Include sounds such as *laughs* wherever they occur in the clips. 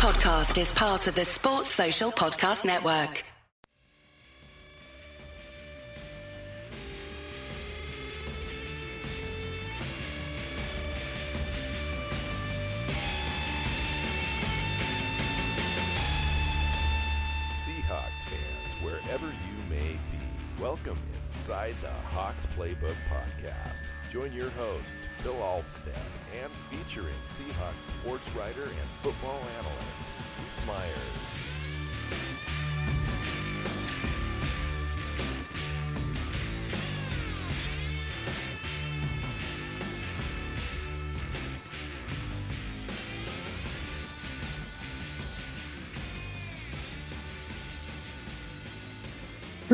podcast is part of the Sports Social Podcast Network. Seahawks fans, wherever you may be, welcome inside the Hawks Playbook Podcast. Join your host, Bill Alvstad, and featuring Seahawks sports writer and football analyst, Keith Myers.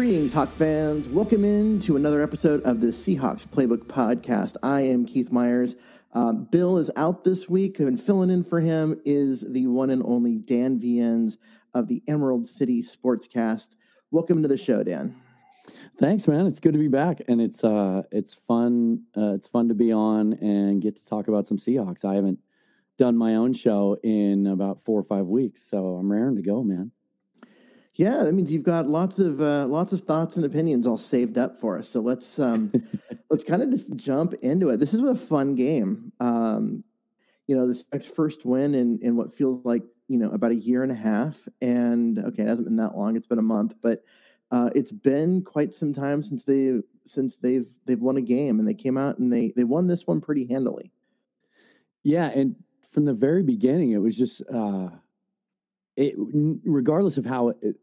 Greetings, Hawk fans. Welcome in to another episode of the Seahawks Playbook Podcast. I am Keith Myers. Um, Bill is out this week, and filling in for him is the one and only Dan Viens of the Emerald City Sportscast. Welcome to the show, Dan. Thanks, man. It's good to be back, and it's uh, it's fun. Uh, it's fun to be on and get to talk about some Seahawks. I haven't done my own show in about four or five weeks, so I'm raring to go, man. Yeah, that means you've got lots of uh, lots of thoughts and opinions all saved up for us. So let's um, *laughs* let's kind of just jump into it. This is a fun game. Um, you know, this next first win in in what feels like you know about a year and a half. And okay, it hasn't been that long. It's been a month, but uh, it's been quite some time since they since they've they've won a game, and they came out and they they won this one pretty handily. Yeah, and from the very beginning, it was just. Uh, it, regardless of how it,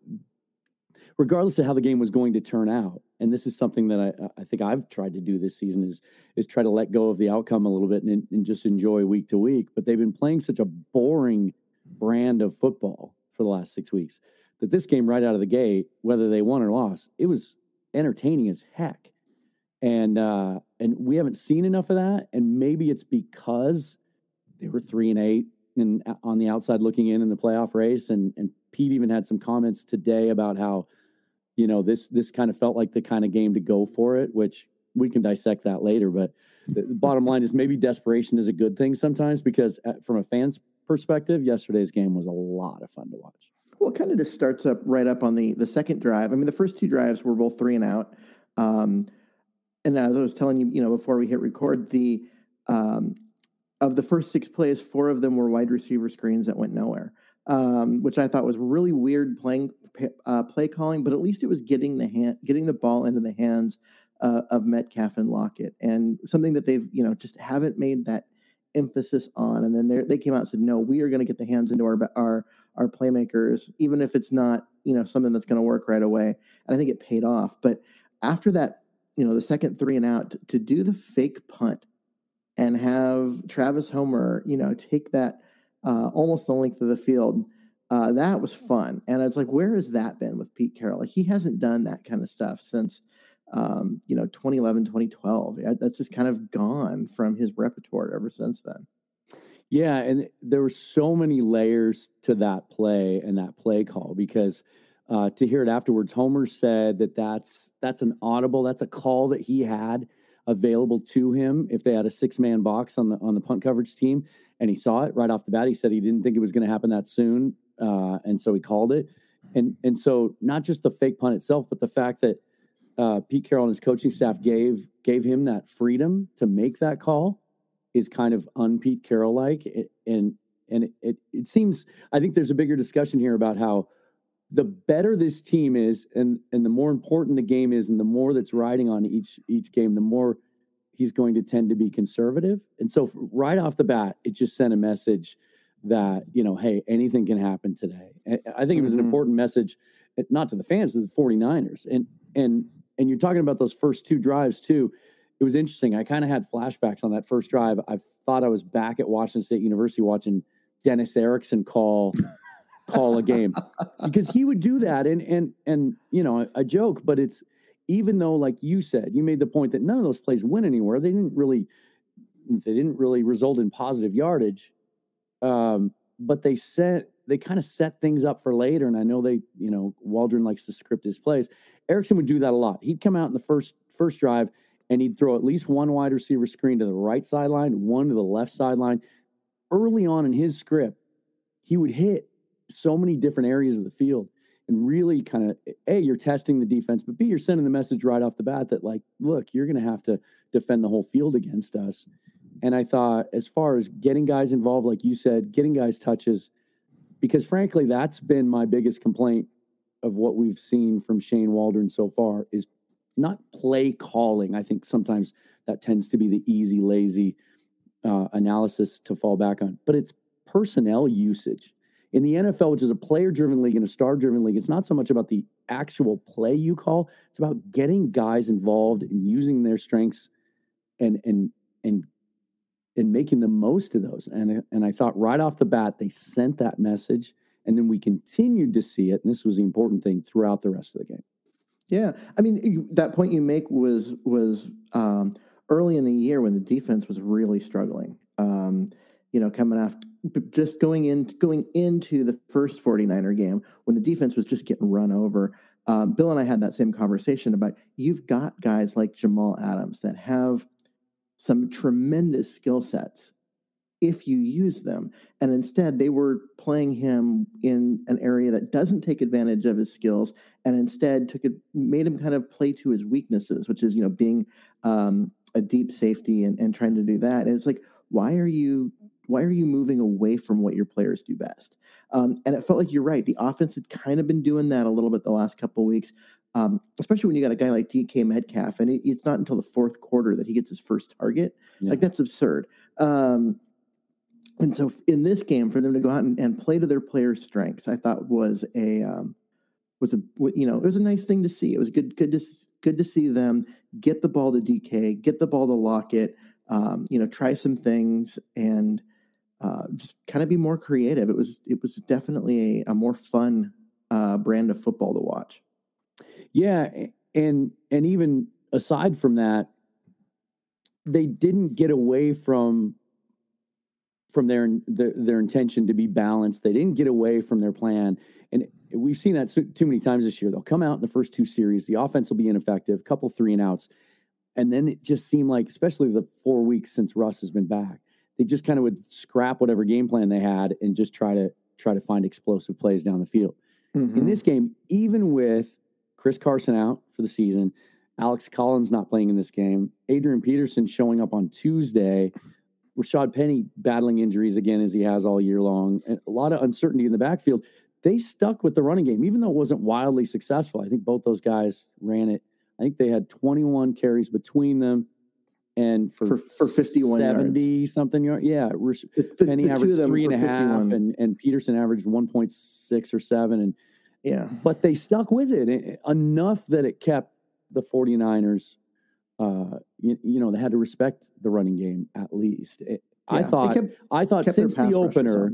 regardless of how the game was going to turn out and this is something that I, I think I've tried to do this season is is try to let go of the outcome a little bit and, and just enjoy week to week but they've been playing such a boring brand of football for the last six weeks that this game right out of the gate whether they won or lost it was entertaining as heck. And uh and we haven't seen enough of that and maybe it's because they were three and eight and on the outside looking in in the playoff race. And and Pete even had some comments today about how, you know, this this kind of felt like the kind of game to go for it, which we can dissect that later. But the, bottom line is maybe desperation is a good thing sometimes because at, from a fan's perspective, yesterday's game was a lot of fun to watch. Well, it kind of just starts up right up on the the second drive. I mean, the first two drives were both three and out. Um, and as I was telling you, you know, before we hit record, the um, of the first six plays, four of them were wide receiver screens that went nowhere, um, which I thought was really weird playing uh, play calling. But at least it was getting the hand, getting the ball into the hands uh, of Metcalf and Lockett, and something that they've you know just haven't made that emphasis on. And then they came out and said, no, we are going to get the hands into our our our playmakers, even if it's not you know something that's going to work right away. And I think it paid off. But after that, you know, the second three and out to, to do the fake punt and have Travis Homer, you know, take that uh, almost the length of the field. Uh, that was fun. And it's like, where has that been with Pete Carroll? Like, he hasn't done that kind of stuff since, um, you know, 2011, 2012. That's just kind of gone from his repertoire ever since then. Yeah. And there were so many layers to that play and that play call because uh, to hear it afterwards, Homer said that that's, that's an audible, that's a call that he had available to him if they had a six man box on the on the punt coverage team, and he saw it right off the bat. He said he didn't think it was going to happen that soon, uh, and so he called it. And and so not just the fake punt itself, but the fact that uh, Pete Carroll and his coaching staff gave gave him that freedom to make that call is kind of un Pete Carroll like, and and it, it it seems I think there's a bigger discussion here about how the better this team is and and the more important the game is and the more that's riding on each each game the more he's going to tend to be conservative. And so right off the bat it just sent a message that you know hey anything can happen today. I think it was mm-hmm. an important message eh, not to the fans to the 49ers and and and you're talking about those first two drives too. It was interesting. I kind of had flashbacks on that first drive. I thought i was back at washington state university watching dennis erickson call *laughs* call a game. Because he would do that and and and you know a, joke but it's even though like you said you made the point that none of those plays went anywhere they didn't really they didn't really result in positive yardage um, but they set they kind of set things up for later and i know they you know waldron likes to script his plays. Erickson would do that a lot. He'd come out in the first first drive and he'd throw at least one wide receiver screen to the right sideline one to the left sideline. Early on in his script he would hit so many different areas of the field and really kind of a you're testing the defense but b you're sending the message right off the bat that like look you're going to have to defend the whole field against us. And i thought as far as getting guys involved like you said getting guys touches because frankly that's been my biggest complaint of what we've seen from shane waldron so far is not play calling. I think sometimes that tends to be the easy lazy uh, analysis to fall back on but it's personnel usage in the NFL, which is a player driven league and a star driven league, it's not so much about the actual play you call, it's about getting guys involved and using their strengths and and and and making the most of those. And and I thought right off the bat they sent that message and then we continued to see it and this was the important thing throughout the rest of the game. Yeah. I mean that point you make was was um, early in the year when the defense was really struggling. Um, you know, coming after just going in going into the first 49er game when the defense was just getting run over. Um, Bill and I had that same conversation about you've got guys like Jamal Adams that have some tremendous skill sets if you use them. And instead, they were playing him in an area that doesn't take advantage of his skills, and instead took it, made him kind of play to his weaknesses, which is you know being um, a deep safety and, and trying to do that. And it's like, why are you why are you moving away from what your players do best? Um, and it felt like you're right. The offense had kind of been doing that a little bit the last couple weeks, um, especially when you got a guy like DK Metcalf, and it, it's not until the fourth quarter that he gets his first target. Yeah. Like that's absurd. Um, and so in this game, for them to go out and, and play to their players' strengths, I thought was a um, was a you know it was a nice thing to see. It was good good to good to see them get the ball to DK, get the ball to Lockett, um, you know, try some things and uh, just kind of be more creative. It was it was definitely a, a more fun uh, brand of football to watch. Yeah, and and even aside from that, they didn't get away from from their, their their, intention to be balanced. They didn't get away from their plan, and we've seen that too many times this year. They'll come out in the first two series, the offense will be ineffective, couple three and outs, and then it just seemed like, especially the four weeks since Russ has been back, they just kind of would scrap whatever game plan they had and just try to try to find explosive plays down the field. Mm-hmm. In this game, even with Chris Carson out for the season, Alex Collins not playing in this game, Adrian Peterson showing up on Tuesday, Rashad Penny battling injuries again as he has all year long, and a lot of uncertainty in the backfield. They stuck with the running game, even though it wasn't wildly successful. I think both those guys ran it. I think they had 21 carries between them and for, for, for 51 70 yards. something yards. Yeah. The, the, Penny the averaged three and a half and, and Peterson averaged 1.6 or seven. And yeah, but they stuck with it eh, enough that it kept the 49ers, uh, you, you know, they had to respect the running game at least. It, yeah, I thought, kept, I thought since the opener,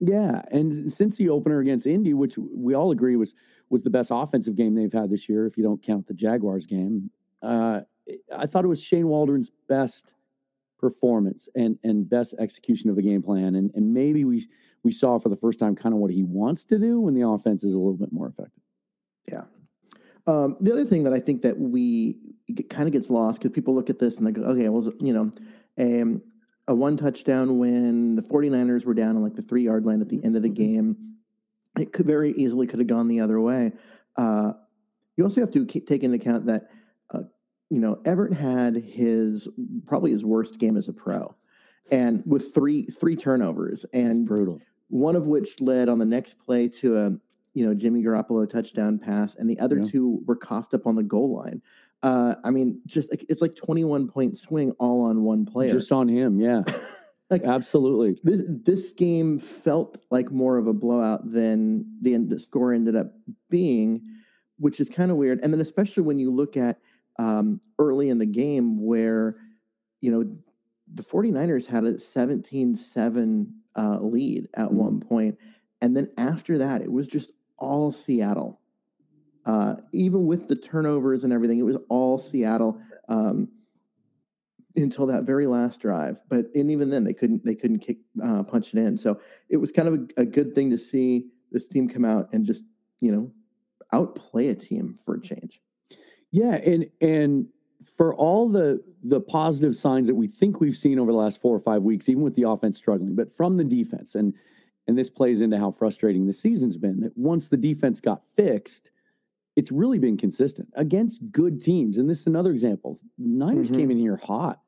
yeah, and since the opener against Indy, which we all agree was was the best offensive game they've had this year, if you don't count the Jaguars game, uh, I thought it was Shane Waldron's best performance and and best execution of a game plan, and and maybe we we saw for the first time kind of what he wants to do when the offense is a little bit more effective. Yeah. Um, the other thing that I think that we kind of gets lost because people look at this and they go, okay, well, you know, um, a one touchdown when the 49ers were down on like the three yard line at the end of the game. It could very easily could have gone the other way. Uh, you also have to take into account that you know, Everett had his probably his worst game as a pro, and with three three turnovers, and That's brutal. One of which led on the next play to a you know Jimmy Garoppolo touchdown pass, and the other yeah. two were coughed up on the goal line. Uh, I mean, just it's like twenty one point swing all on one player, just on him. Yeah, *laughs* like absolutely. This this game felt like more of a blowout than the, the score ended up being, which is kind of weird. And then especially when you look at um, early in the game where, you know, the 49ers had a 17 7 uh, lead at mm-hmm. one point, And then after that, it was just all Seattle. Uh, even with the turnovers and everything, it was all Seattle um, until that very last drive. But and even then, they couldn't they couldn't kick uh, punch it in. So it was kind of a, a good thing to see this team come out and just you know outplay a team for a change. Yeah, and and for all the the positive signs that we think we've seen over the last four or five weeks, even with the offense struggling, but from the defense and and this plays into how frustrating the season's been. That once the defense got fixed, it's really been consistent against good teams. And this is another example. The Niners mm-hmm. came in here hot.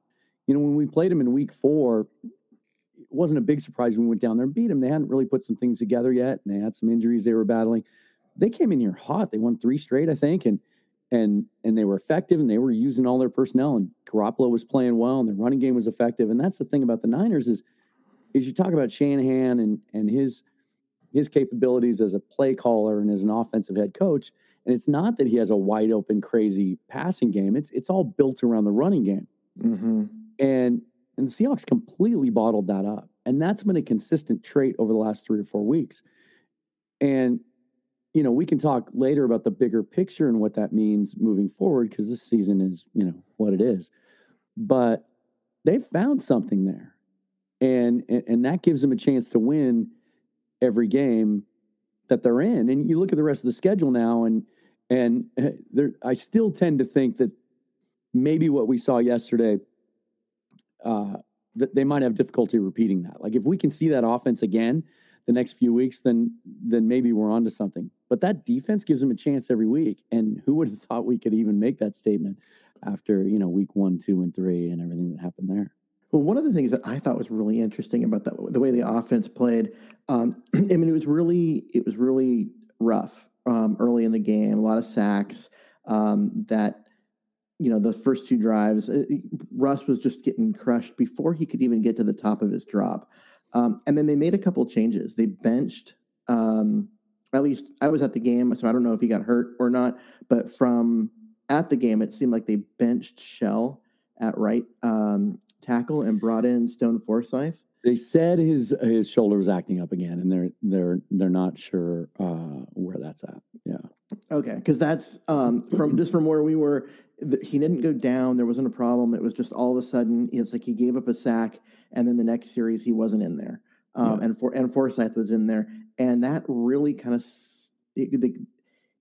You know, when we played them in Week Four, it wasn't a big surprise when we went down there and beat them. They hadn't really put some things together yet, and they had some injuries they were battling. They came in here hot. They won three straight, I think, and and and they were effective and they were using all their personnel and Garoppolo was playing well and the running game was effective. And that's the thing about the Niners is is you talk about Shanahan and and his his capabilities as a play caller and as an offensive head coach and it's not that he has a wide open crazy passing game. It's it's all built around the running game. Mm-hmm. and and the Seahawks completely bottled that up. And that's been a consistent trait over the last three or four weeks. And you know, we can talk later about the bigger picture and what that means moving forward because this season is, you know, what it is. But they've found something there. And, and and that gives them a chance to win every game that they're in. And you look at the rest of the schedule now and and eh, there I still tend to think that maybe what we saw yesterday uh that they might have difficulty repeating that. Like if we can see that offense again, the next few weeks, then then maybe we're onto something. But that defense gives them a chance every week. And who would have thought we could even make that statement after, you know, week one, two, and three and everything that happened there? Well, one of the things that I thought was really interesting about that, the way the offense played, um, *clears throat* I mean, it was really, it was really rough um, early in the game. A lot of sacks. Um, that, you know, the first two drives, uh, Russ was just getting crushed before he could even get to the top of his drop. Um, and then they made a couple changes. They benched, um, at least I was at the game, so I don't know if he got hurt or not. But from at the game, it seemed like they benched Shell at right um, tackle and brought in Stone Forsythe. They said his his shoulder was acting up again, and they're they're they're not sure uh, where that's at. Yeah. Okay, because that's um, from just from where we were. he didn't go down. There wasn't a problem. It was just all of a sudden, it's like he gave up a sack and then the next series he wasn't in there. Um, yeah. and for and Forsythe was in there, and that really kind of.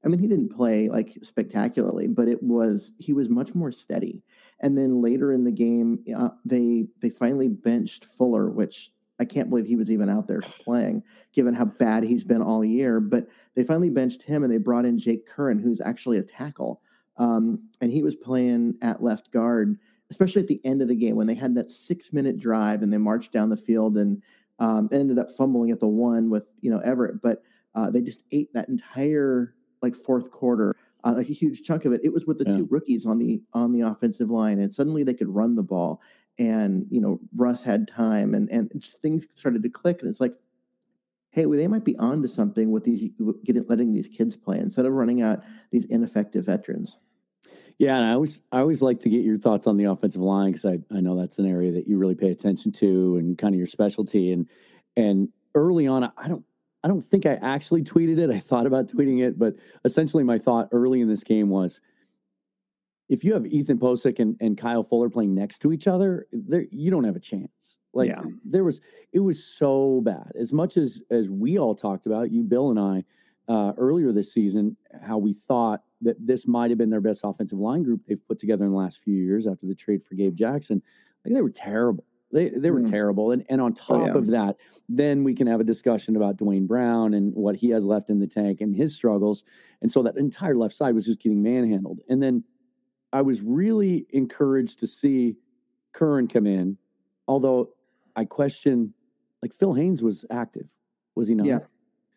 I mean, he didn't play like spectacularly, but it was he was much more steady. And then later in the game, uh, they they finally benched Fuller, which I can't believe he was even out there playing, given how bad he's been all year. But they finally benched him, and they brought in Jake Curhan, who's actually a tackle, um, and he was playing at left guard especially at the end of the game when they had that six minute drive and they marched down the field and um, ended up fumbling at the one with you know Everett, but uh, they just ate that entire like fourth quarter, uh, like a huge chunk of it. It was with the yeah. two rookies on the on the offensive line, and suddenly they could run the ball, and you know Russ had time, and and things started to click, and it's like. Hey, well, they might be on to something with these getting letting these kids play instead of running out these ineffective veterans. Yeah, and I always I always like to get your thoughts on the offensive line because I, I know that's an area that you really pay attention to and kind of your specialty. And and early on, I don't I don't think I actually tweeted it. I thought about tweeting it, but essentially my thought early in this game was if you have Ethan Pocic and, and Kyle Fuller playing next to each other, there you don't have a chance. Like yeah. there was it was so bad. As much as as we all talked about, you, Bill, and I, uh, earlier this season, how we thought that this might have been their best offensive line group they've put together in the last few years after the trade for Gabe Jackson. Like they were terrible. They they were mm. terrible. And and on oh, top oh, yeah. of that, then we can have a discussion about Duane Brown and what he has left in the tank and his struggles. And so that entire left side was just getting manhandled. And then I was really encouraged to see Curhan come in, although I question like Phil Haynes was active. Was he not? Yeah.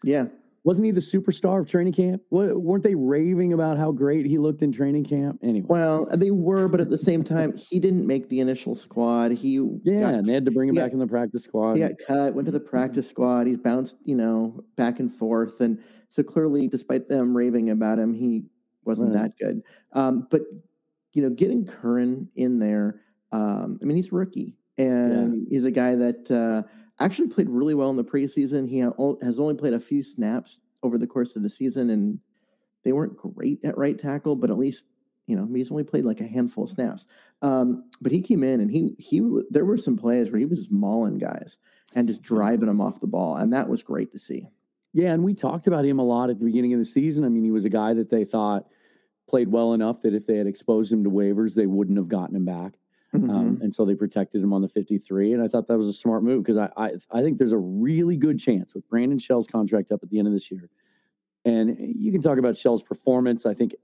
Yeah. Wasn't he the superstar of training camp? What, weren't they raving about how great he looked in training camp? Anyway, well, they were, but at the same time, he didn't make the initial squad. He yeah, got, and they had to bring him back got, in the practice squad. He got cut, went to the practice squad. He's bounced, you know, back and forth, and so clearly, despite them raving about him, he wasn't right. that good. Um, but you know, getting Curhan in there, um, I mean, he's rookie, and yeah. he's a guy that. Uh, actually played really well in the preseason. He has only played a few snaps over the course of the season, and they weren't great at right tackle, but at least you know he's only played like a handful of snaps. Um, but he came in and he he there were some plays where he was just mauling guys and just driving them off the ball, and that was great to see. Yeah, and we talked about him a lot at the beginning of the season. I mean, he was a guy that they thought played well enough that if they had exposed him to waivers, they wouldn't have gotten him back. Mhm. Um, and so they protected him on the 53. And I thought that was a smart move because I, I I think there's a really good chance with Brandon Shell's contract up at the end of this year. And you can talk about Shell's performance. I think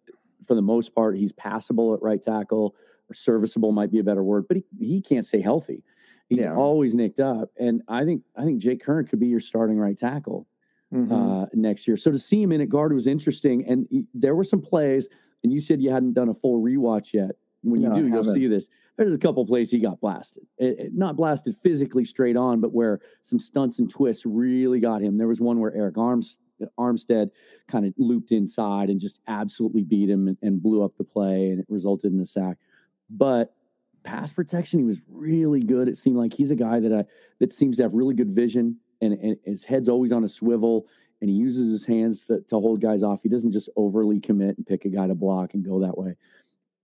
for the most part, he's passable at right tackle or serviceable might be a better word, but he, he can't stay healthy. He's Yeah. always nicked up. And I think I think Jake Curhan could be your starting right tackle Mhm. uh, next year. So to see him in at guard was interesting. And he- there were some plays, and you said you hadn't done a full rewatch yet. When you No, I do, you'll see this. There's a couple plays he got blasted. It- it- not blasted physically straight on, but where some stunts and twists really got him. There was one where Eric Arms, eh, Armstead kind of looped inside and just absolutely beat him and, and blew up the play, and it resulted in a sack. But pass protection, he was really good. It seemed like he's a guy that I that seems to have really good vision and, and his head's always on a swivel and he uses his hands to, to hold guys off. He doesn't just overly commit and pick a guy to block and go that way.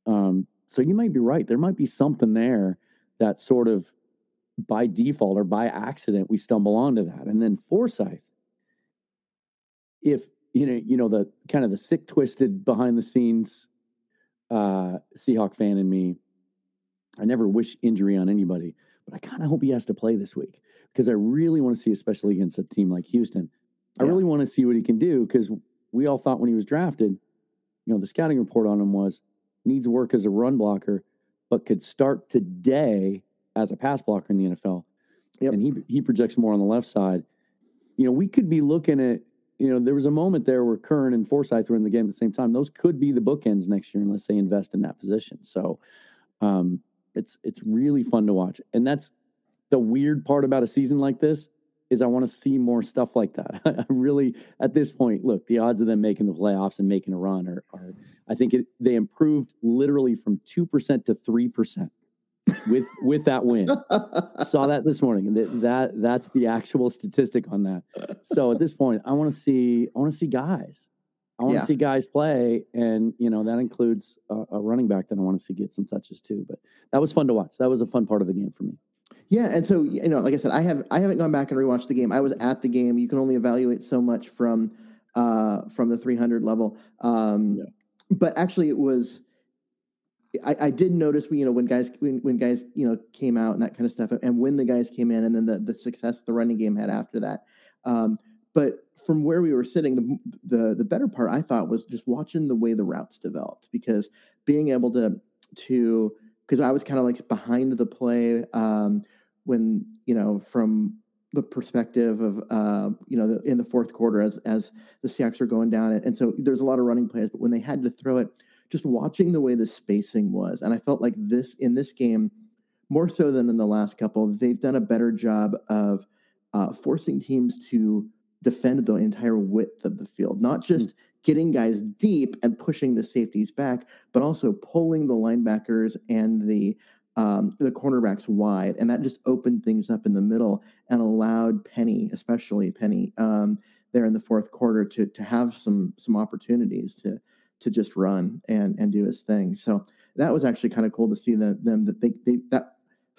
Um, so you might be right. There might be something there that sort of by default or by accident we stumble onto that. And then Forsythe, if you know, you know the kind of the sick, twisted behind the scenes uh, Seahawk fan in me. I never wish injury on anybody, but I kind of hope he has to play this week because I really want to see, especially against a team like Houston. I Yeah. really want to see what he can do because we all thought when he was drafted, you know, the scouting report on him was needs work as a run blocker, but could start today as a pass blocker in the NFL. Yep. And he he projects more on the left side. You know, we could be looking at, you know, there was a moment there where Curhan and Forsythe were in the game at the same time. Those could be the bookends next year unless they invest in that position. So um it's it's really fun to watch. And that's the weird part about a season like this is I want to see more stuff like that. *laughs* I really, at this point, look, the odds of them making the playoffs and making a run are, are I think it, they improved literally from two percent to three percent with with that win. *laughs* Saw that this morning, that, that that's the actual statistic on that. So at this point, I want to see I want to see guys. I want to Yeah. see guys play, and you know that includes a, a running back that I want to see get some touches too. But that was fun to watch. That was a fun part of the game for me. Yeah, and so you know, like I said, I have I haven't gone back and rewatched the game. I was at the game. You can only evaluate so much from uh, from the 300 level. Um, Yeah. But actually, it was. I, I did notice, you know, when guys when, when guys you know came out and that kind of stuff, and when the guys came in, and then the the success the running game had after that. Um, but from where we were sitting, the the the better part I thought was just watching the way the routes developed because being able to to because I was kind of like behind the play um, when you know from the perspective of uh, you know the, in the fourth quarter as as the Seahawks are going down, and so there's a lot of running plays, but when they had to throw it, just watching the way the spacing was, and I felt like this in this game more so than in the last couple, they've done a better job of uh, forcing teams to defend the entire width of the field, not just getting guys deep and pushing the safeties back, but also pulling the linebackers and the um, the cornerbacks wide, and that just opened things up in the middle and allowed Penny, especially Penny, um, there in the fourth quarter, to to have some some opportunities to to just run and and do his thing. So that was actually kind of cool to see them that they they that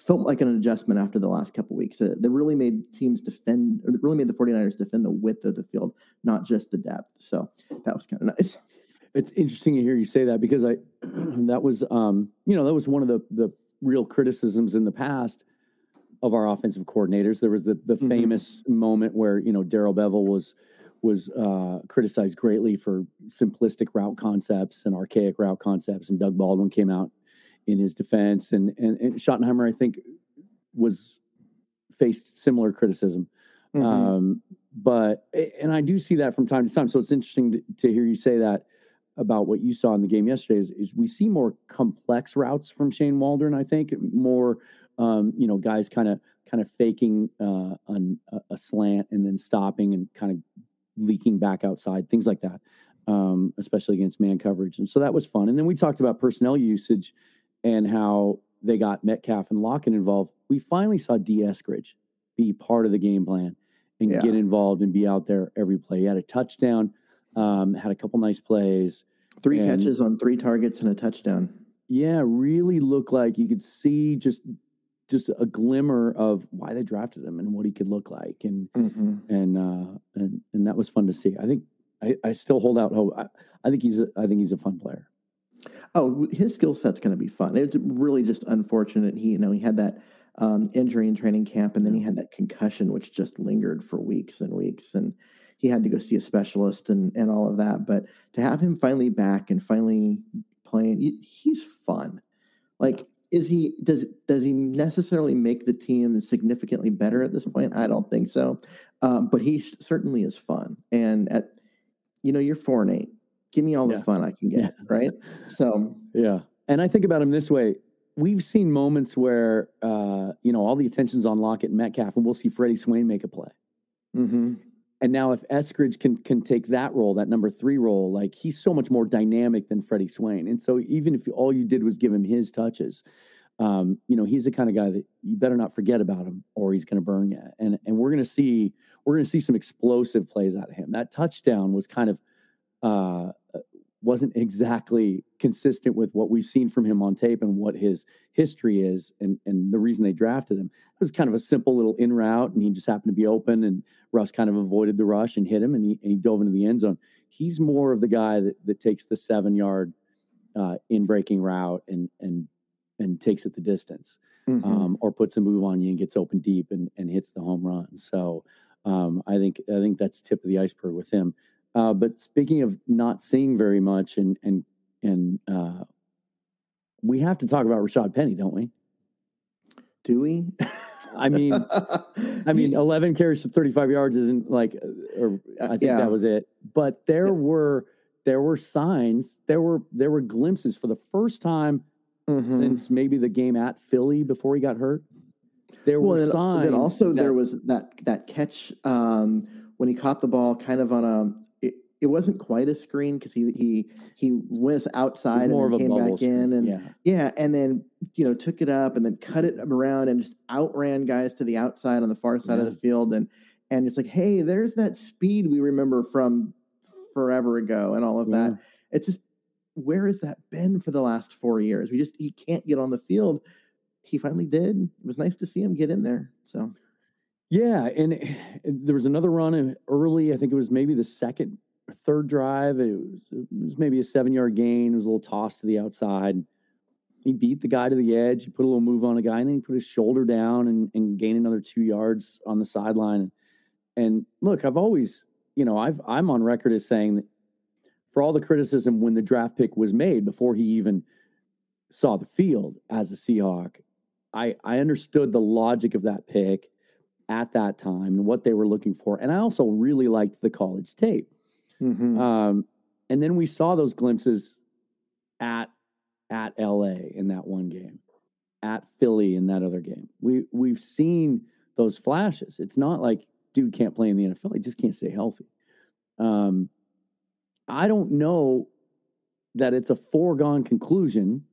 felt like an adjustment after the last couple weeks. That really made teams defend, really made the 49ers defend the width of the field, not just the depth. So that was kind of nice. It's interesting to hear you say that because I *clears throat* that was um you know that was one of the the real criticisms in the past of our offensive coordinators. There was the the Mhm. famous moment where you know Darrell Bevell was was uh, criticized greatly for simplistic route concepts and archaic route concepts, and Doug Baldwin came out in his defense, and and, and Schottenheimer I think was faced similar criticism. Mhm. Um, but and I do see that from time to time. So it's interesting to, to hear you say that about what you saw in the game yesterday. Is, is we see more complex routes from Shane Waldron? I think more, um, you know, guys kind of kind of faking uh, an, a, slant and then stopping and kind of leaking back outside, things like that. Um, especially against man coverage, and so that was fun. And then we talked about personnel usage and how they got Metcalf and Lockett involved. We finally saw D. Eskridge be part of the game plan and Yeah. get involved and be out there every play. He had a touchdown, um, had a couple nice plays. Three and- catches on three targets and a touchdown. Yeah, really looked like you could see just just a glimmer of why they drafted him and what he could look like, and hmm and uh, and and that was fun to see. I think I, I still hold out hope. I, I think he's a, I think he's a fun player. Oh, his skill set's going to be fun. It's really just unfortunate. He, you know, he had that um, injury in training camp, and then he had that concussion, which just lingered for weeks and weeks, and he had to go see a specialist and and all of that. But to have him finally back and finally playing, he's fun. Like, is he does does he necessarily make the team significantly better at this point? I don't think so, um, but he certainly is fun. And at you know, you're four and eight. Give me all the yeah. fun I can get, yeah. right? So *laughs* yeah. And I think about him this way: we've seen moments where uh, you know all the attention's on Lockett and Metcalf, and we'll see Freddie Swain make a play. Mm-hmm. And now, if Eskridge can can take that role, that number three role, like he's so much more dynamic than Freddie Swain. And so, even if all you did was give him his touches, um, you know, he's the kind of guy that you better not forget about him, or he's going to burn you. And and we're going to see we're to see some explosive plays out of him. That touchdown was kind of uh, wasn't exactly consistent with what we've seen from him on tape and what his history is and and the reason they drafted him. It was kind of a simple little in route and he just happened to be open and Russ kind of avoided the rush and hit him and he, and he dove into the end zone. He's more of the guy that, that takes the seven yard uh, in breaking route and and and takes it the distance. Mm-hmm. Um, or puts a move on you and gets open deep and, and hits the home run. So um, I think I think that's tip of the iceberg with him. Uh, but speaking of not seeing very much, and and and uh, we have to talk about Rashad Penny, don't we? Do we? I mean, I mean, *laughs* eleven carries for thirty-five yards isn't like, uh, or I think yeah. that was it. But there were there were signs, there were there were glimpses for the first time mm-hmm. since maybe the game at Philly before he got hurt. There well, were then, signs. Then also that, there was that that catch um, when he caught the ball, kind of on a it wasn't quite a screen because he he he went outside and came back screen. in and yeah. yeah and then you know took it up and then cut it around and just outran guys to the outside on the far side yeah. of the field and and it's like hey there's that speed we remember from forever ago and all of yeah. that it's just where has that been for the last four years we just he can't get on the field he finally did it was nice to see him get in there so yeah and there was another run early i think it was maybe the second third drive, it was, it was maybe a seven yard gain. It was a little toss to the outside. He beat the guy to the edge. He put a little move on a guy, and then he put his shoulder down and, and gained another two yards on the sideline. And look, I've always, you know, I've I'm on record as saying that for all the criticism when the draft pick was made before he even saw the field as a Seahawk, I I understood the logic of that pick at that time and what they were looking for. And I also really liked the college tape. Mm-hmm. Um, and then we saw those glimpses at at LA in that one game, at Philly in that other game. We we've seen those flashes. It's not like dude can't play in the NFL; he just can't stay healthy. Um, I don't know that it's a foregone conclusion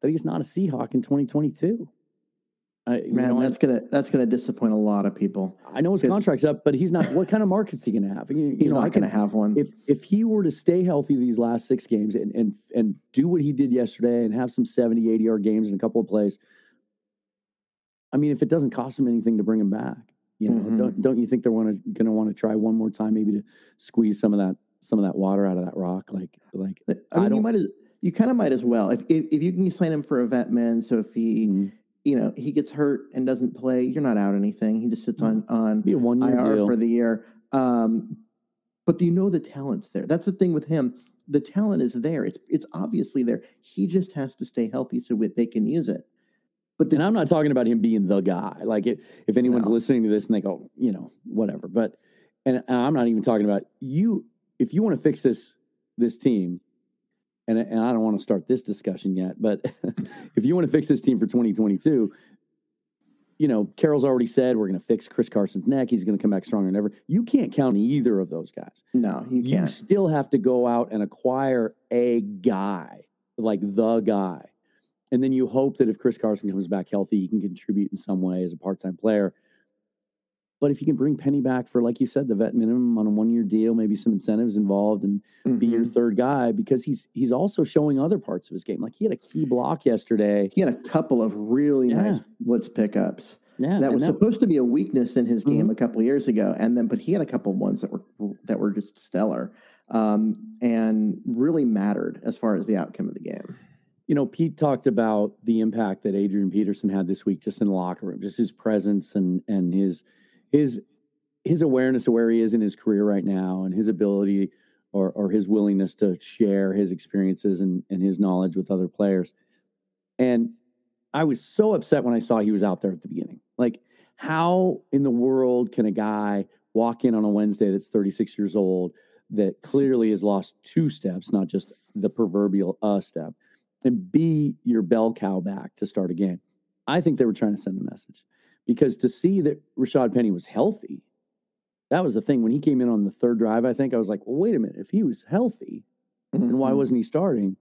that he's not a Seahawk in 2022. I, Man, know, that's gonna that's gonna disappoint a lot of people. I know his contract's up, but he's not. What kind of market is he gonna have? You, he's know, not gonna have one. If if he were to stay healthy these last six games and and and do what he did yesterday and have some 70, 80 yard games and a couple of plays, I mean, if it doesn't cost him anything to bring him back, you know, mm-hmm. don't don't you think they're wanna, gonna want to try one more time, maybe to squeeze some of that some of that water out of that rock? Like like I, mean, I you might as you kind of might as well if, if if you can sign him for a vet man. So if he mm-hmm you know he gets hurt and doesn't play, you're not out anything. He just sits on on Be a one IR deal. for the year. Um, but you know the talent's there. That's the thing with him. The talent is there. It's it's obviously there. He just has to stay healthy so they can use it. But the, and I'm not talking about him being the guy. Like if, if anyone's no. listening to this and they go, you know, whatever. But and I'm not even talking about you. If you want to fix this this team, and, and I don't want to start this discussion yet, but *laughs* if you want to fix this team for 2022, you know, Carroll's already said we're going to fix Chris Carson's neck. He's going to come back stronger than ever. You can't count either of those guys. No, you can't. You still have to go out and acquire a guy, like the guy. And then you hope that if Chris Carson comes back healthy, he can contribute in some way as a part time player. But if you can bring Penny back for, like you said, the vet minimum on a one year deal, maybe some incentives involved, and mm-hmm. be your mm-hmm. third guy, because he's he's also showing other parts of his game. Like he had a key block yesterday. He had a couple of really yeah. nice blitz pickups. Yeah, that was that, supposed to be a weakness in his game mm-hmm. a couple years ago, and then but he had a couple ones that were that were just stellar um, and really mattered as far as the outcome of the game. you know, Pete talked about the impact that Adrian Peterson had this week just in the locker room, just his presence and and his his his awareness of where he is in his career right now and his ability or or his willingness to share his experiences and, and his knowledge with other players. And I was so upset when I saw he was out there at the beginning. Like, how in the world can a guy walk in on a Wednesday that's 36 years old that clearly has lost two steps, not just the proverbial uh step, and be your bell cow back to start a game? I think they were trying to send a message because to see that Rashad Penny was healthy, that was the thing. When he came in on the third drive, I think I was like, well, wait a minute. If he was healthy, mm-hmm. and why wasn't he starting?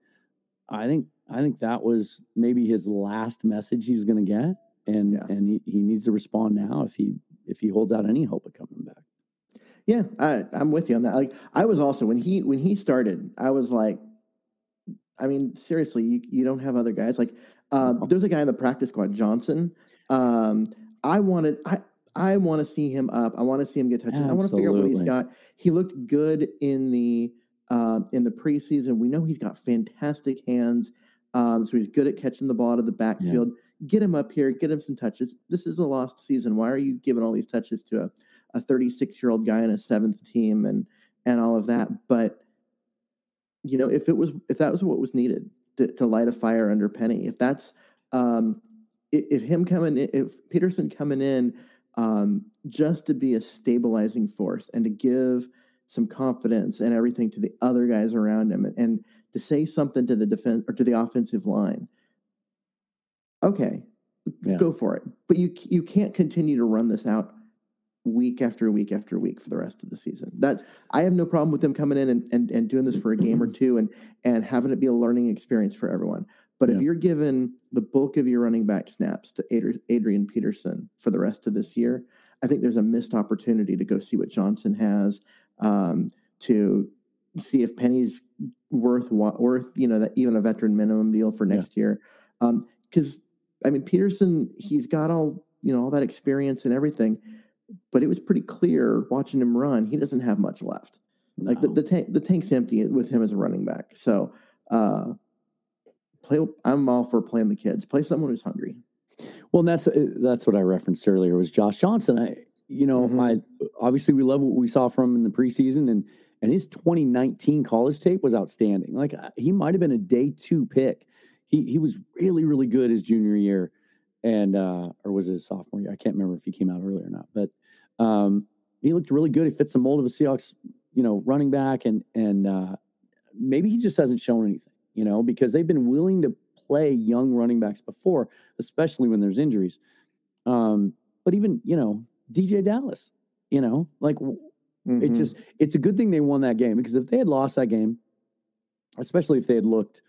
I think I think that was maybe his last message he's going to get, and yeah. and he, he needs to respond now if he if he holds out any hope of coming back. Yeah, I, I'm with you on that. Like I was also when he when he started, I was like, I mean, seriously, you, you don't have other guys like uh, there's a guy in the practice squad, Johnson. Um, I wanted I I want to see him up. I want to see him get touches. I want to figure out what he's got. He looked good in the uh, in the preseason. We know he's got fantastic hands. Um, so he's good at catching the ball out of the backfield. Yeah. Get him up here, get him some touches. This is a lost season. Why are you giving all these touches to a, a 36 year old guy in a seventh team and and all of that? But you know, if it was if that was what was needed to, to light a fire under Penny, if that's um, if, him coming in, if Peterson coming in um, just to be a stabilizing force and to give some confidence and everything to the other guys around him and, and to say something to the defense or to the offensive line. Okay, yeah. go for it. But you you can't continue to run this out week after week after week for the rest of the season. That's I have no problem with them coming in and, and, and doing this for a game or two and and having it be a learning experience for everyone. But yeah. if you're given the bulk of your running back snaps to Adrian Peterson for the rest of this year, I think there's a missed opportunity to go see what Johnson has, um, to see if Penny's worth worth you know that even a veteran minimum deal for next yeah. year. Because um, I mean Peterson, he's got all you know all that experience and everything, but it was pretty clear watching him run, he doesn't have much left. No. Like the the tank the tank's empty with him as a running back. So uh, play. I'm all for playing the kids. Play someone who's hungry. Well, and that's uh, that's what I referenced earlier was Josh Johnson. I you know, mm-hmm. I obviously we love what we saw from him in the preseason and and his 2019 college tape was outstanding. Like uh, he might have been a day two pick. He he was really really good his junior year, and uh, or was it his sophomore year? I can't remember if he came out early or not, but um, he looked really good. He fits the mold of a Seahawks, you know, running back, and and uh, maybe he just hasn't shown anything, you know, because they've been willing to play young running backs before, especially when there's injuries. Um, but even you know DeeJay Dallas, you know, like Mm-hmm. It just it's a good thing they won that game because if they had lost that game, especially if they had looked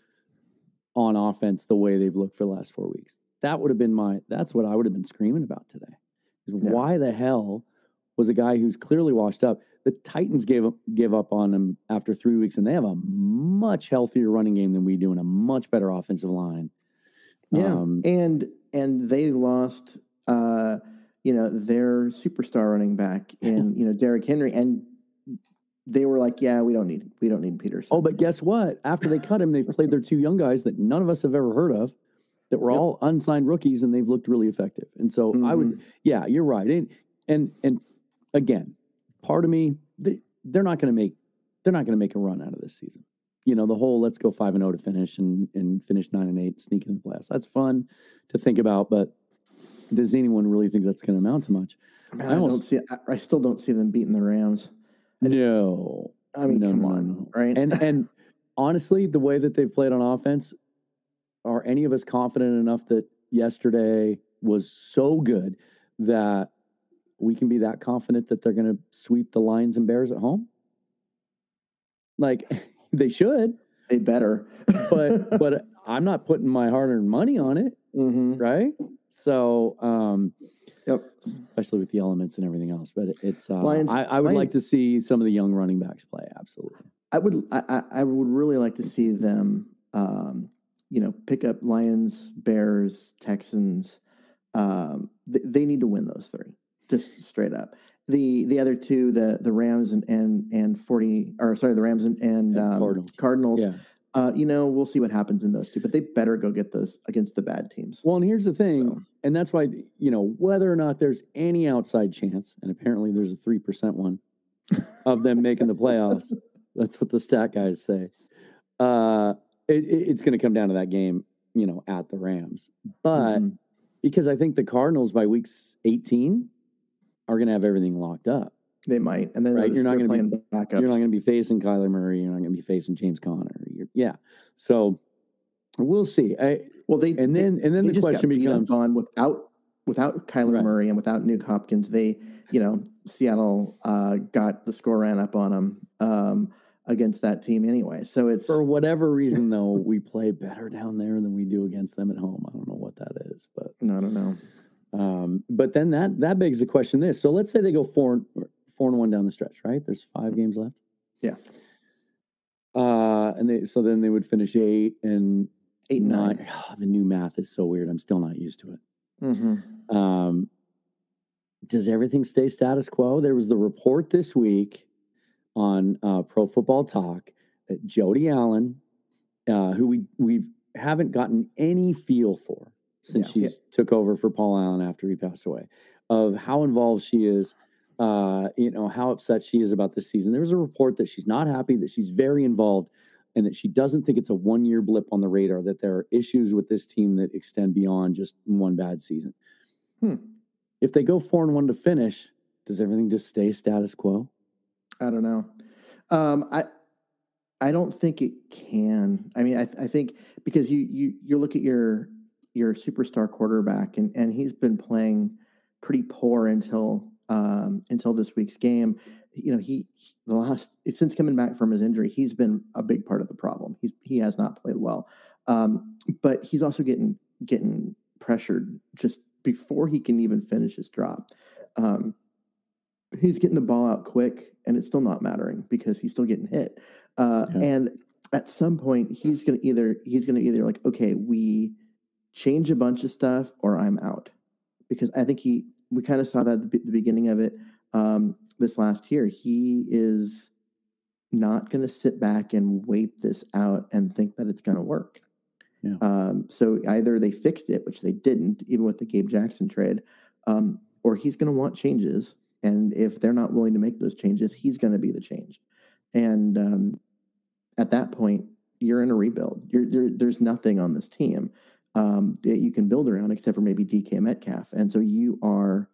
on offense the way they've looked for the last four weeks, that would have been my that's what I would have been screaming about today. Yeah. Why the hell was a guy who's clearly washed up? The Titans gave give up on him after three weeks, and they have a much healthier running game than we do and a much better offensive line. Yeah, um, and and they lost. Uh, you know, their superstar running back *laughs* in, you know, Derrick Henry. And they were like, yeah, we don't need, we don't need Peterson. Oh, but guess what? After they cut him, they've played their two young guys that none of us have ever heard of that were yep. all unsigned rookies and they've looked really effective. And so mm-hmm. I would, mm-hmm. yeah, you're right. And, and, and again, part of me, they, they're not going to make, they're not going to make a run out of this season. You know, the whole let's go five and zero oh to finish and and finish nine and eight, sneak in the playoffs. That's fun to think about, but does anyone really think that's going to amount to much? Man, I, almost, don't see. I, I, still don't see them beating the Rams. I no, I mean, no, come no, on, no. right? And and honestly, the way that they've played on offense, are any of us confident enough that yesterday was so good that we can be that confident that they're going to sweep the Lions and Bears at home? Like *laughs* they should. They better. but *laughs* but I'm not putting my hard-earned money on it. Mm-hmm. Right? So, um, yep. Especially with the elements and everything else, but it's. Uh, Lions, I, I, would Lions, like to see some of the young running backs play. Absolutely. I would. I, I would really like to see them. Um, you know, pick up Lions, Bears, Texans. Um, th- they need to win those three, just straight up. The the other two, the the Rams and and and forty, or sorry, the Rams and, and um, Cardinals. Cardinals. Yeah. Uh, you know, we'll see what happens in those two, but they better go get those against the bad teams. Well, and here's the thing, So- and that's why you know whether or not there's any outside chance, and apparently there's a three percent one of them making the playoffs. *laughs* That's what the stat guys say. Uh, it, it- it's going to come down to that game, you know, at the Rams. But Mhm. because I think the Cardinals by week 18 are going to have everything locked up. they might, and then Right, you're not gonna be- backups. You're not going to be facing Kyler Murray. You're not going to be facing James Conner. You're, yeah. So we'll see. I, well, they and they- then and then the question becomes on without without Kyler Right. Murray and without Nuk Hopkins. They, you know, Seattle uh, got the score ran up on them um, against that team anyway. So it's for whatever reason though, we play better down there than we do against them at home. I don't know what that is, but I don't know. Um, but then that that begs the question this. So let's say they go four four and one down the stretch, right? There's five games left. Yeah. Uh, and they so then they would finish eight and Eight and nine. nine. *sighs* the new math is so weird. I'm still not used to it. Mm-hmm. Um, does everything stay status quo? There was the report this week on uh, Pro Football Talk that Jody Allen, uh, who we we haven't gotten any feel for since Yeah. she's took over for Paul Allen after he passed away, of how involved she is. Uh, you know how upset she is about this season. There was a report that she's not happy, that she's very involved, and that she doesn't think it's a one year blip on the radar. That there are issues with this team that extend beyond just one bad season. Hmm. If they go four and one to finish, does everything just stay status quo? I don't know. Um, I I don't think it can. I mean, I, I think because you you you look at your your superstar quarterback and and he's been playing pretty poor until um, until this week's game. You know, he the last since coming back from his injury, he's been a big part of the problem. He's he has not played well, um, but he's also getting getting pressured just before he can even finish his drop. Um, he's getting the ball out quick and it's still not mattering because he's still getting hit. Uh, Yeah. And at some point, he's gonna either he's gonna either like, okay, we change a bunch of stuff or I'm out, because I think he we kind of saw that at the, the beginning of it um, this last year. He is not going to sit back and wait this out and think that it's going to work. Yeah. Um, so either they fixed it, which they didn't, even with the Gabe Jackson trade, um, or he's going to want changes. And if they're not willing to make those changes, he's going to be the change. And um, at that point, you're in a rebuild. You're, there, there's nothing on this team um, that you can build around except for maybe DK Metcalf. And so you are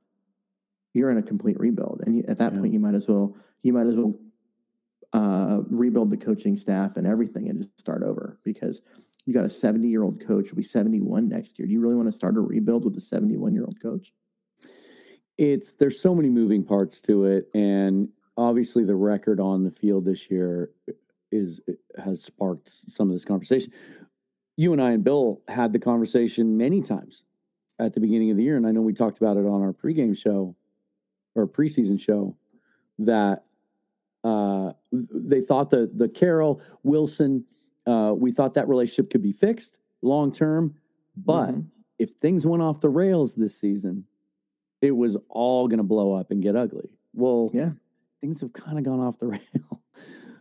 you're in a complete rebuild. And you, at that Yeah. point, you might as well you might as well uh, rebuild the coaching staff and everything and just start over because you got a 70 year old coach will be 71 next year. Do you really want to start a rebuild with a 71 year old coach? It's there's so many moving parts to it, and obviously the record on the field this year is has sparked some of this conversation. You and I and Bill had the conversation many times at the beginning of the year, and I know we talked about it on our pregame show or preseason show that uh, they thought the the Carroll Wilson uh, we thought that relationship could be fixed long term, but Mhm. if things went off the rails this season, it was all going to blow up and get ugly. Well, Yeah. things have kind of gone off the *laughs* rail.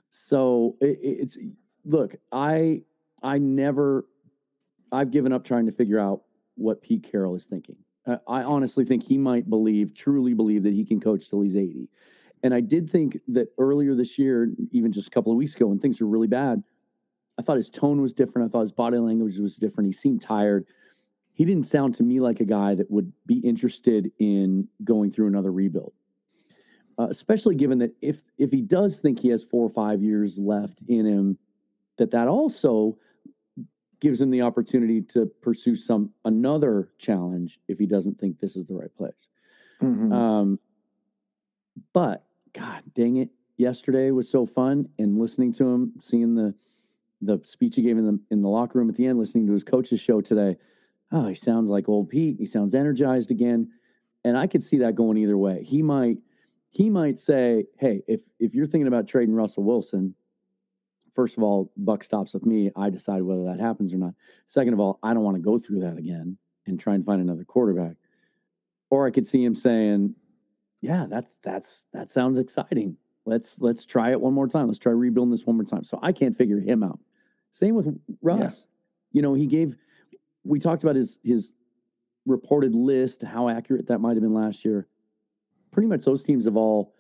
so it, it's look, I I never I've given up trying to figure out what Pete Carroll is thinking. I honestly think he might believe, truly believe that he can coach till he's 80. And I did think that earlier this year, even just a couple of weeks ago, when things were really bad, I thought his tone was different. I thought his body language was different. He seemed tired. He didn't sound to me like a guy that would be interested in going through another rebuild. Uh, especially given that if if he does think he has four or five years left in him, that that also gives him the opportunity to pursue some another challenge if he doesn't think this is the right place. Mhm. Um, but God dang it, yesterday was so fun, and listening to him, seeing the the speech he gave in the in the locker room at the end, listening to his coach's show today. Oh, he sounds like old Pete. He sounds energized again, and I could see that going either way. He might he might say, "Hey, if if you're thinking about trading Russell Wilson." First of all, buck stops with me. I decide whether that happens or not. Second of all, I don't want to go through that again and try and find another quarterback. Or I could see him saying, "Yeah, that's that's that sounds exciting. Let's let's try it one more time. Let's try rebuilding this one more time." So I can't figure him out. Same with Russ. You know, he gave. We talked about his his reported list, how accurate that might have been last year. Pretty much, those teams have all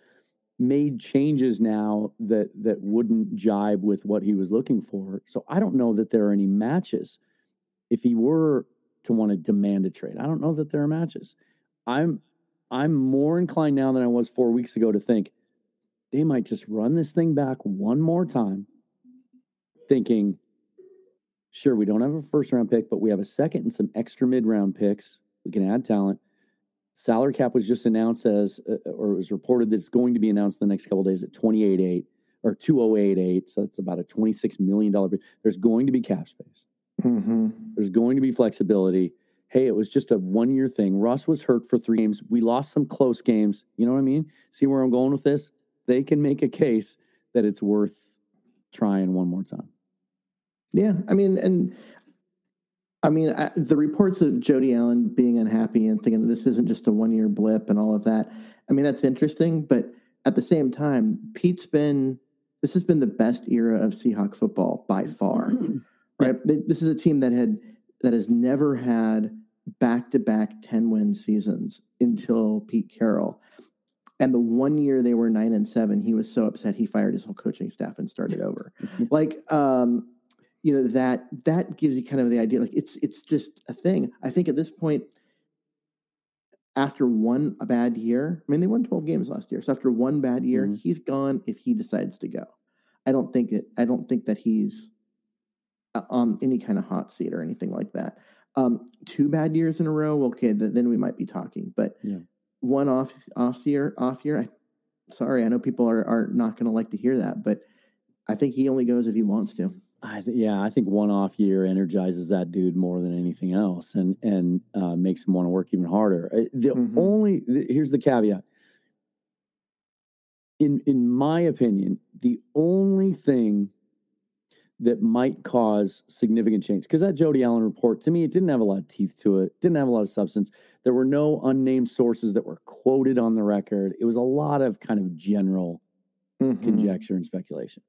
made changes now that that wouldn't jibe with what he was looking for. So I don't know that there are any matches. If he were to want to demand a trade, I don't know that there are matches. I'm I'm more inclined now than I was four weeks ago to think they might just run this thing back one more time, thinking, sure, we don't have a first round pick, but we have a second and some extra mid round picks. We can add talent. Salary cap was just announced as, uh, or it was reported that it's going to be announced in the next couple days at 28.8 or 2088. So it's about a $26 million. There's going to be cap space. Mm-hmm. There's going to be flexibility. Hey, it was just a one year thing. Russ was hurt for three games. We lost some close games. You know what I mean? See where I'm going with this? They can make a case that it's worth trying one more time. Yeah, I mean, and I mean, I, the reports of Jody Allen being unhappy and thinking this isn't just a one year blip and all of that. I mean, that's interesting, but at the same time, Pete's been this has been the best era of Seahawk football by far. *clears throat* right? This is a team that had that has never had back to back 10 win seasons until Pete Carroll. And the one year they were nine and seven, he was so upset he fired his whole coaching staff and started over. *laughs* like um, you know that that gives you kind of the idea like it's it's just a thing i think at this point after one bad year i mean they won 12 games last year so after one bad year mm-hmm. he's gone if he decides to go i don't think it i don't think that he's uh, on any kind of hot seat or anything like that um two bad years in a row okay th- then we might be talking but yeah. one off off year off year I, sorry i know people are, are not going to like to hear that but i think he only goes if he wants to I th- yeah, I think one off year energizes that dude more than anything else, and and uh, makes him want to work even harder. Uh, the mm-hmm. only the, here's the caveat. In in my opinion, the only thing that might cause significant change because that Jody Allen report to me it didn't have a lot of teeth to it, didn't have a lot of substance. There were no unnamed sources that were quoted on the record. It was a lot of kind of general mm-hmm. conjecture and speculation.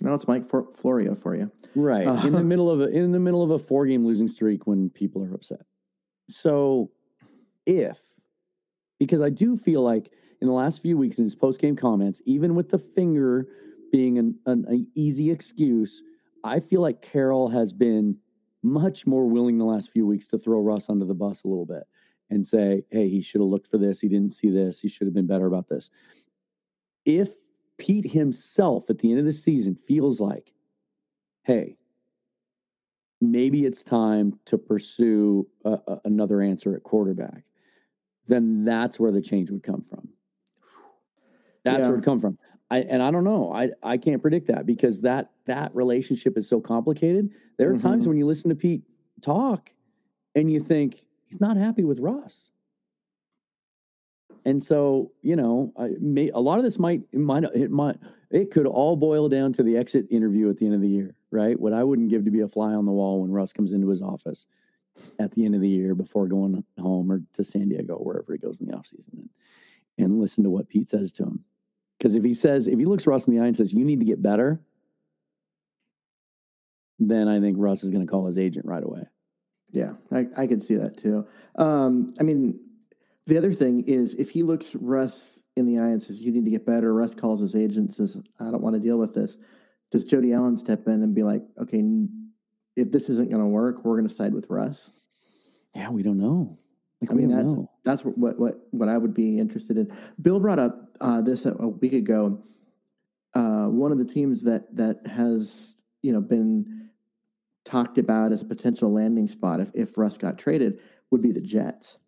No, it's Mike Florio for you, right? Uh, in the *laughs* middle of a in the middle of a four game losing streak when people are upset. So, if because I do feel like in the last few weeks in his post game comments, even with the finger being an, an, an easy excuse, I feel like Carroll has been much more willing the last few weeks to throw Russ under the bus a little bit and say, "Hey, he should have looked for this. He didn't see this. He should have been better about this." If Pete himself at the end of the season feels like, hey, maybe it's time to pursue a, a, another answer at quarterback, then that's where the change would come from. That's yeah. where it come from. I, and I don't know. I, I can't predict that because that that relationship is so complicated. There are mm-hmm. times when you listen to Pete talk and you think he's not happy with Russ. And so, you know, I may, a lot of this might, it might, it might, it could all boil down to the exit interview at the end of the year, right? What I wouldn't give to be a fly on the wall when Russ comes into his office at the end of the year before going home or to San Diego, wherever he goes in the offseason, and, and listen to what Pete says to him. Because if he says, if he looks Russ in the eye and says, you need to get better, then I think Russ is going to call his agent right away. Yeah, I, I can see that too. Um, I mean, the other thing is if he looks Russ in the eye and says, You need to get better, Russ calls his agent and says, I don't want to deal with this. Does Jody Allen step in and be like, Okay, if this isn't going to work, we're going to side with Russ? Yeah, we don't know. Like, I mean, that's know. that's what, what what I would be interested in. Bill brought up uh, this a, a, week ago. Uh, one of the teams that that has you know been talked about as a potential landing spot if, if Russ got traded would be the Jets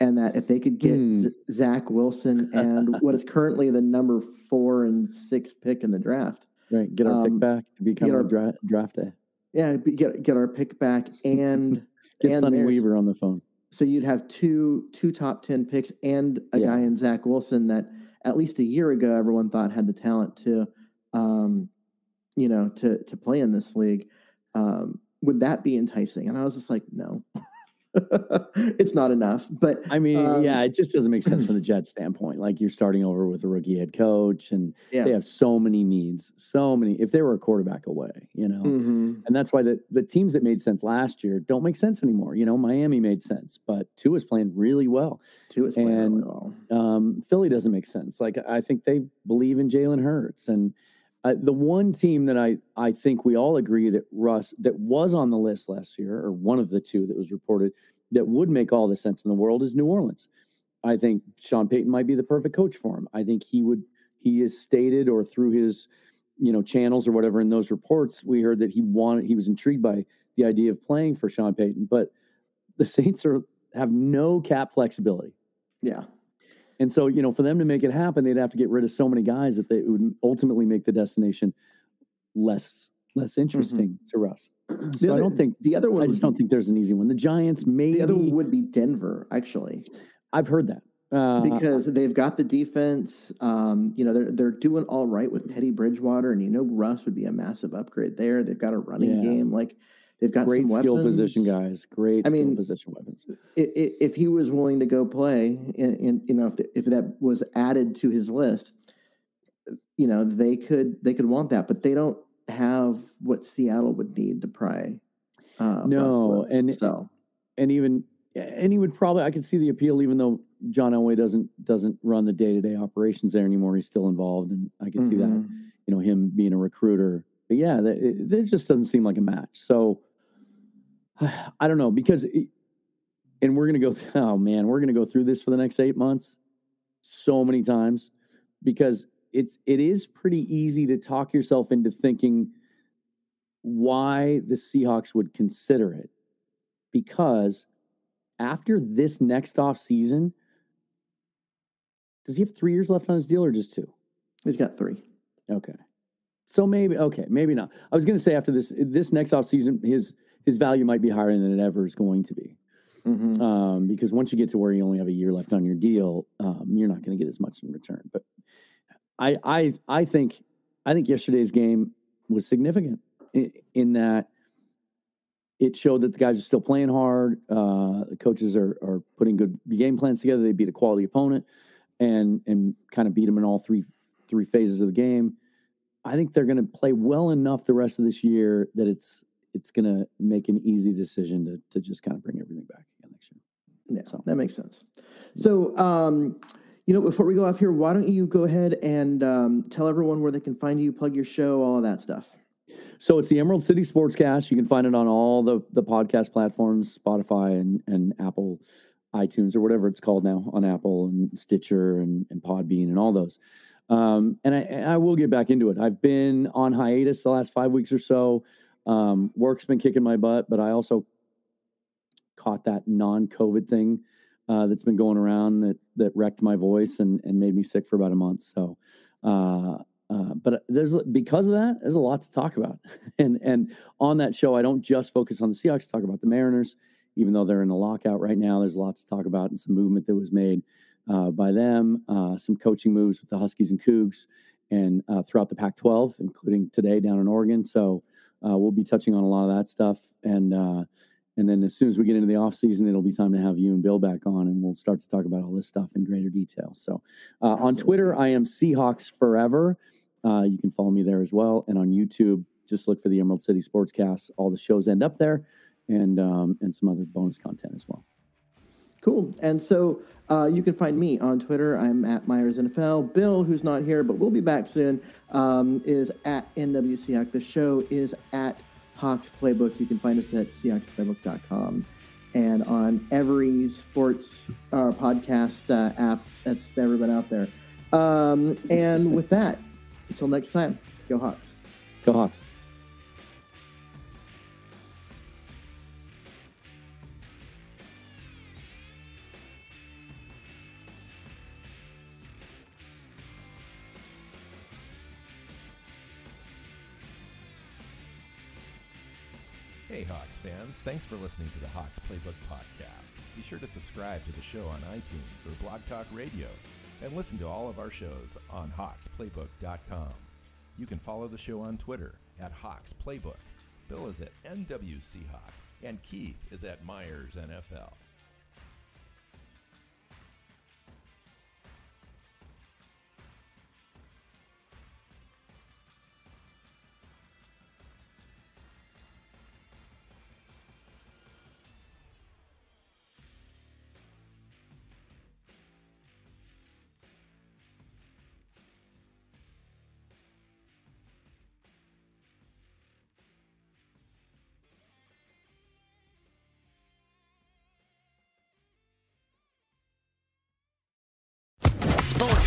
and that if they could get mm. Zach Wilson and *laughs* what is currently the number four and six pick in the draft, right, get our um, pick back, to become our dra- draft day. Yeah, get get our pick back and *laughs* get and Sonny Weaver on the phone. So you'd have two two top ten picks and a yeah. guy in Zach Wilson that at least a year ago everyone thought had the talent to, um, you know, to to play in this league. Um, would that be enticing? And I was just like, no. *laughs* it's not enough. But I mean, um, yeah, it just doesn't make sense from the *clears throat* Jets standpoint. Like you're starting over with a rookie head coach, and yeah. they have so many needs, so many. If they were a quarterback away, you know, Mhm. and that's why the the teams that made sense last year don't make sense anymore. You know, Miami made sense, but Tua is playing really well. Tua is playing really well. Um, Philly doesn't make sense. Like I think they believe in Jalen Hurts, and uh, the one team that I I think we all agree that Russ that was on the list last year, or one of the two that was reported that would make all the sense in the world is New Orleans. I think Sean Payton might be the perfect coach for him. I think he would. He has stated, or through his you know channels or whatever in those reports, we heard that he wanted. He was intrigued by the idea of playing for Sean Payton, but the Saints are have no cap flexibility. Yeah. And so, you know, for them to make it happen, they'd have to get rid of so many guys that they would ultimately make the destination less less interesting to Russ. Mm-hmm. *clears throat* So I don't think the other one. I just don't think there's an easy one. The Giants, maybe The other one would be Denver, actually, I've heard that. Uh, because they've got the defense. Um, you know, they're they're doing all right with Teddy Bridgewater, and you know Russ would be a massive upgrade there. They've got a running Yeah. game, like they've got great skill position guys. Great I skill mean, position weapons. i- i- if he was willing to go play, and, and you know, if the, if that was added to his list, you know, they could they could want that, but they don't have what Seattle would need to pry. Uh, No, and- so And even and he would probably I could see the appeal, even though John Elway doesn't doesn't run the day to day operations there anymore. He's still involved, and I can see that. mhm. you know him being a recruiter. But yeah, that, it, it just doesn't seem like a match. So *sighs* I don't know because, it, and we're gonna go. Th- *laughs* oh man, we're gonna go through this for the next eight months, so many times, because it's it is pretty easy to talk yourself into thinking why the Seahawks would consider it, because after this next off season, does he have three years left on his deal or just two? He's got three. Okay. So maybe okay, maybe not. I was going to say after this this next offseason, his his value might be higher than it ever is going to be. Mhm. Um, because once you get to where you only have a year left on your deal, um, you're not going to get as much in return. But I I I think I think yesterday's game was significant in, in that it showed that the guys are still playing hard. Uh, the coaches are are putting good game plans together. They beat a quality opponent and and kind of beat them in all three three phases of the game. I think they're going to play well enough the rest of this year that it's it's going to make an easy decision to to just kind of bring everything back again next year. Yeah, So- that makes sense. So, um, you know, before we go off here, why don't you go ahead and um, tell everyone where they can find you, plug your show, all of that stuff. So it's the Emerald City Sportscast. You can find it on all the the podcast platforms, Spotify and and Apple, iTunes or whatever it's called now on Apple and Stitcher and, and Podbean and all those. Um, and I, and I will get back into it. I've been on hiatus the last five weeks or so. Um, work's been kicking my butt, but I also caught that non-COVID thing uh, that's been going around that that wrecked my voice and and made me sick for about a month. So. Uh, uh, but there's because of that, there's a lot to talk about, *laughs* and and on that show, I don't just focus on the Seahawks. Talk about the Mariners, even though they're in a lockout right now. There's lots to talk about and some movement that was made uh, by them, uh, some coaching moves with the Huskies and Cougs, and uh, throughout the Pac-12, including today down in Oregon. So uh, we'll be touching on a lot of that stuff, and uh, and then as soon as we get into the off season, it'll be time to have you and Bill back on, and we'll start to talk about all this stuff in greater detail. So uh, on Twitter, I am Seahawks Forever. Uh, you can follow me there as well, and on YouTube, just look for the Emerald City Sportscast. All the shows end up there, and um, and some other bonus content as well. Cool. And so uh, you can find me on Twitter. I'm at Myers NFL. Bill, who's not here, but we'll be back soon, um, is at NW The show is at Hawks Playbook. You can find us at SeahawksPlaybook.com and on every sports uh, podcast uh, app that's ever been out there. Um, and with that, until next time, go Hawks. Go Hawks! Thanks for listening to the Hawks Playbook Podcast. Be sure to subscribe to the show on iTunes or Blog Talk Radio and listen to all of our shows on hawksplaybook.com. You can follow the show on Twitter at Hawks Playbook. Bill is at NWC Hawk, and Keith is at Myers NFL.